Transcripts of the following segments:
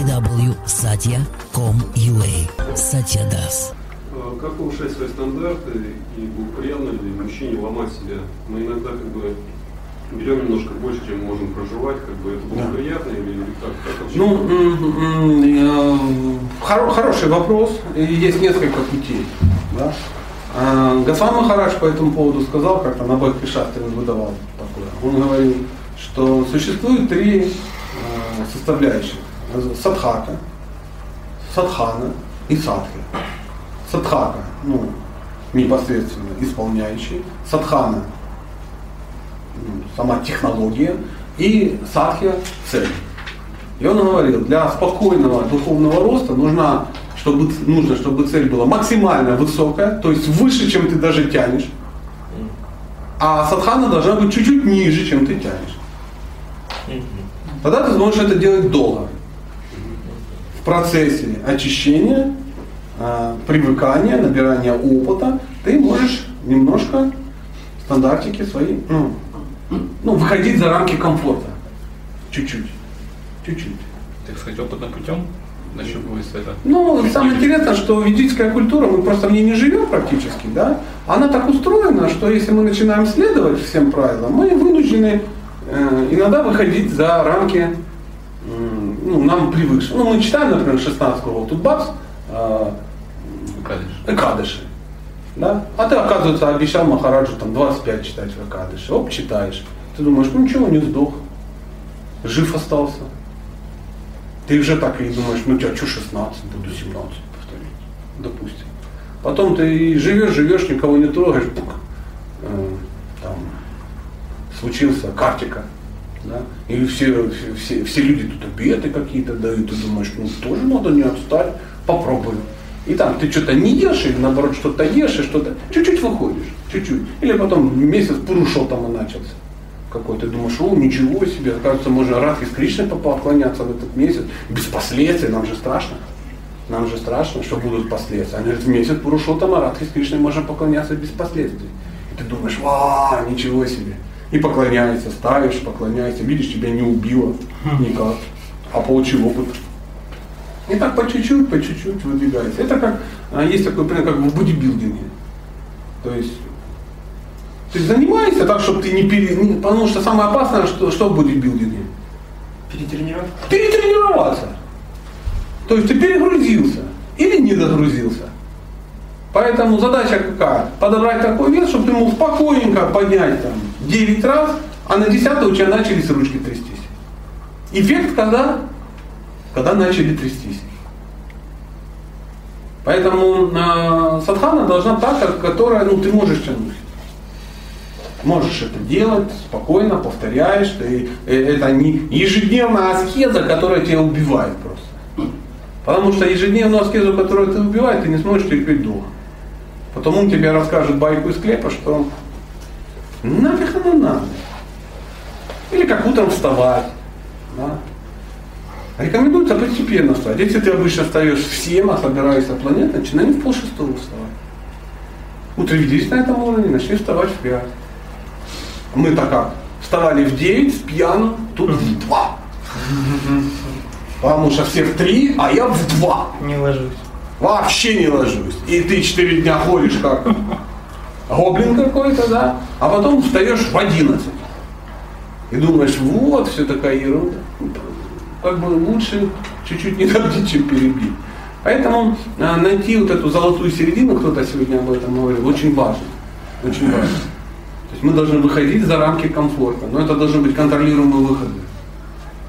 www.satya.com.ua Satya Das. А Как повышать свои стандарты и приятно ли мужчине ломать себя? Мы иногда как бы берем немножко больше, чем можем проживать, как бы это было Да. приятно или, или как, как вообще? Ну, э, хоро- хороший вопрос. И есть несколько путей. Да? А, Госвами Махарадж по этому поводу сказал, как-то на Шастре он выдавал такое. Он говорил, что существует три э, составляющих. Садхака, садхана и садхи. Садхака, ну, непосредственно исполняющий. Садхана, ну, сама технология. И садхия – цель. И он говорил, для спокойного духовного роста нужна, чтобы, нужно, чтобы цель была максимально высокая, то есть выше, чем ты даже тянешь. А садхана должна быть чуть-чуть ниже, чем ты тянешь. Тогда ты сможешь это делать долго. В процессе очищения, а, привыкания, набирания опыта, ты можешь немножко стандартики свои, ну, ну, выходить за рамки комфорта. Чуть-чуть. Чуть-чуть. Так сказать, опытным путем нащупывается это. Ну, самое интересное, что ведическая культура, мы просто в ней не живем практически, да, она так устроена, что если мы начинаем следовать всем правилам, мы вынуждены э, иногда выходить за рамки ну, нам привыкших. Ну, мы читаем, например, 16 главу, тут бац, э, Кадыш. Экадыши. Да? А ты, оказывается, обещал Махараджу там 25 читать в Экадыши. Оп, читаешь. Ты думаешь, ну ничего, не сдох. Жив остался. Ты уже так и думаешь, ну тебя что 16, буду 17 повторить. Допустим. Потом ты живешь, живешь, никого не трогаешь. пук, э, там, случился картика. Да? И все, все, все, люди тут обеты какие-то дают, ты думаешь, ну тоже надо не отстать, попробую. И там ты что-то не ешь, или наоборот что-то ешь, и что-то чуть-чуть выходишь, чуть-чуть. Или потом месяц пурушо там и начался какой-то, думаешь, о, ничего себе, оказывается, можно Радхи с Кришной поклоняться в этот месяц, без последствий, нам же страшно. Нам же страшно, что будут последствия. Они говорят, в месяц Пурушотам Радхи с Кришной можно поклоняться без последствий. И ты думаешь, ва, ничего себе. И поклоняется, ставишь, поклоняется, видишь, тебя не убило никак, а получил опыт. И так по чуть-чуть, по чуть-чуть выдвигается. Это как, а, есть такой пример, как в бодибилдинге. То есть ты занимаешься так, чтобы ты не пере... Потому что самое опасное, что, что в бодибилдинге? Перетренировать? Перетренироваться. То есть ты перегрузился или не догрузился. Поэтому задача какая? Подобрать такой вес, чтобы ты мог спокойненько поднять там 9 раз, а на 10 у тебя начались ручки трястись. Эффект когда? Когда начали трястись. Поэтому э, садхана должна та, которая ну, ты можешь тянуть. Можешь это делать спокойно, повторяешь. Ты, э, это не ежедневная аскеза, которая тебя убивает просто. Потому что ежедневную аскезу, которая тебя убивает, ты не сможешь терпеть долго. Потому тебе расскажут байку из склепа, что нафиг оно надо. Или как утром вставать. да. Рекомендуется постепенно встать. Если ты обычно встаешь в 7, а собираешься планет, начинай в полшестого вставать. Утвердись на этом уровне, начни вставать в 5. Мы так как? Вставали в 9 с пьяным, тут в 2. Потому что все в 3, а я в 2. Не ложусь. Вообще не ложусь. И ты 4 дня ходишь как гоблин какой-то, да? А потом встаешь в 11. И думаешь, вот, все такая ерунда. Как бы лучше чуть-чуть не добить, чем перебить. Поэтому а, найти вот эту золотую середину, кто-то сегодня об этом говорил, очень важно. Очень важно. То есть мы должны выходить за рамки комфорта, но это должны быть контролируемые выходы.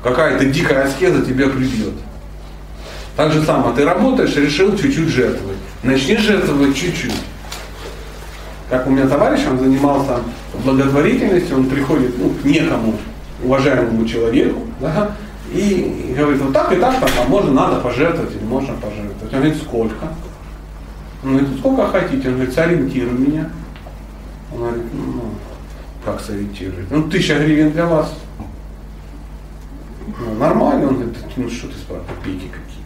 Какая-то дикая аскеза тебя прибьет. Так же самое, ты работаешь, решил чуть-чуть жертвовать. Начни жертвовать чуть-чуть. Как у меня товарищ, он занимался благотворительностью, он приходит ну, к некому уважаемому человеку, да, и говорит, вот так и так, там, а можно, надо пожертвовать или можно пожертвовать. Он говорит, сколько? Он говорит, сколько хотите? Он говорит, сориентируй меня. Он говорит, ну, как сориентировать? Ну, тысяча гривен для вас. Ну, нормально. Он говорит, ну что ты спрашиваешь, копейки какие-то.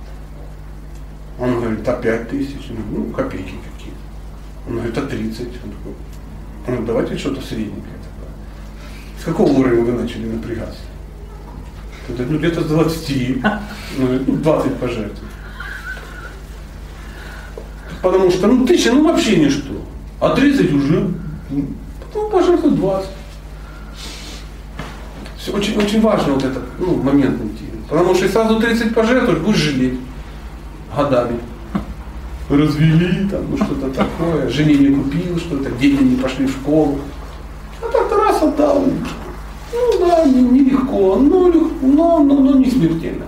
Он говорит, а пять тысяч? Он говорит, ну, копейки какие-то. Он говорит, а 30? Он такой, он говорит, давайте что-то средненькое такое. С какого уровня вы начали напрягаться? Это, ну, где-то с 20. Ну, 20 пожертвуй. Потому что, ну, тысяча, ну, вообще ничто. А 30 уже, ну, пожертвуй 20. Все, очень, очень важно вот этот ну, момент найти. Потому что если сразу 30 пожертвуешь, будешь жалеть годами. Развели, там, ну что-то такое, жене не купил что-то, дети не пошли в школу. А так раз отдал. Ну да, не- нелегко, но, но, но, но не смертельно.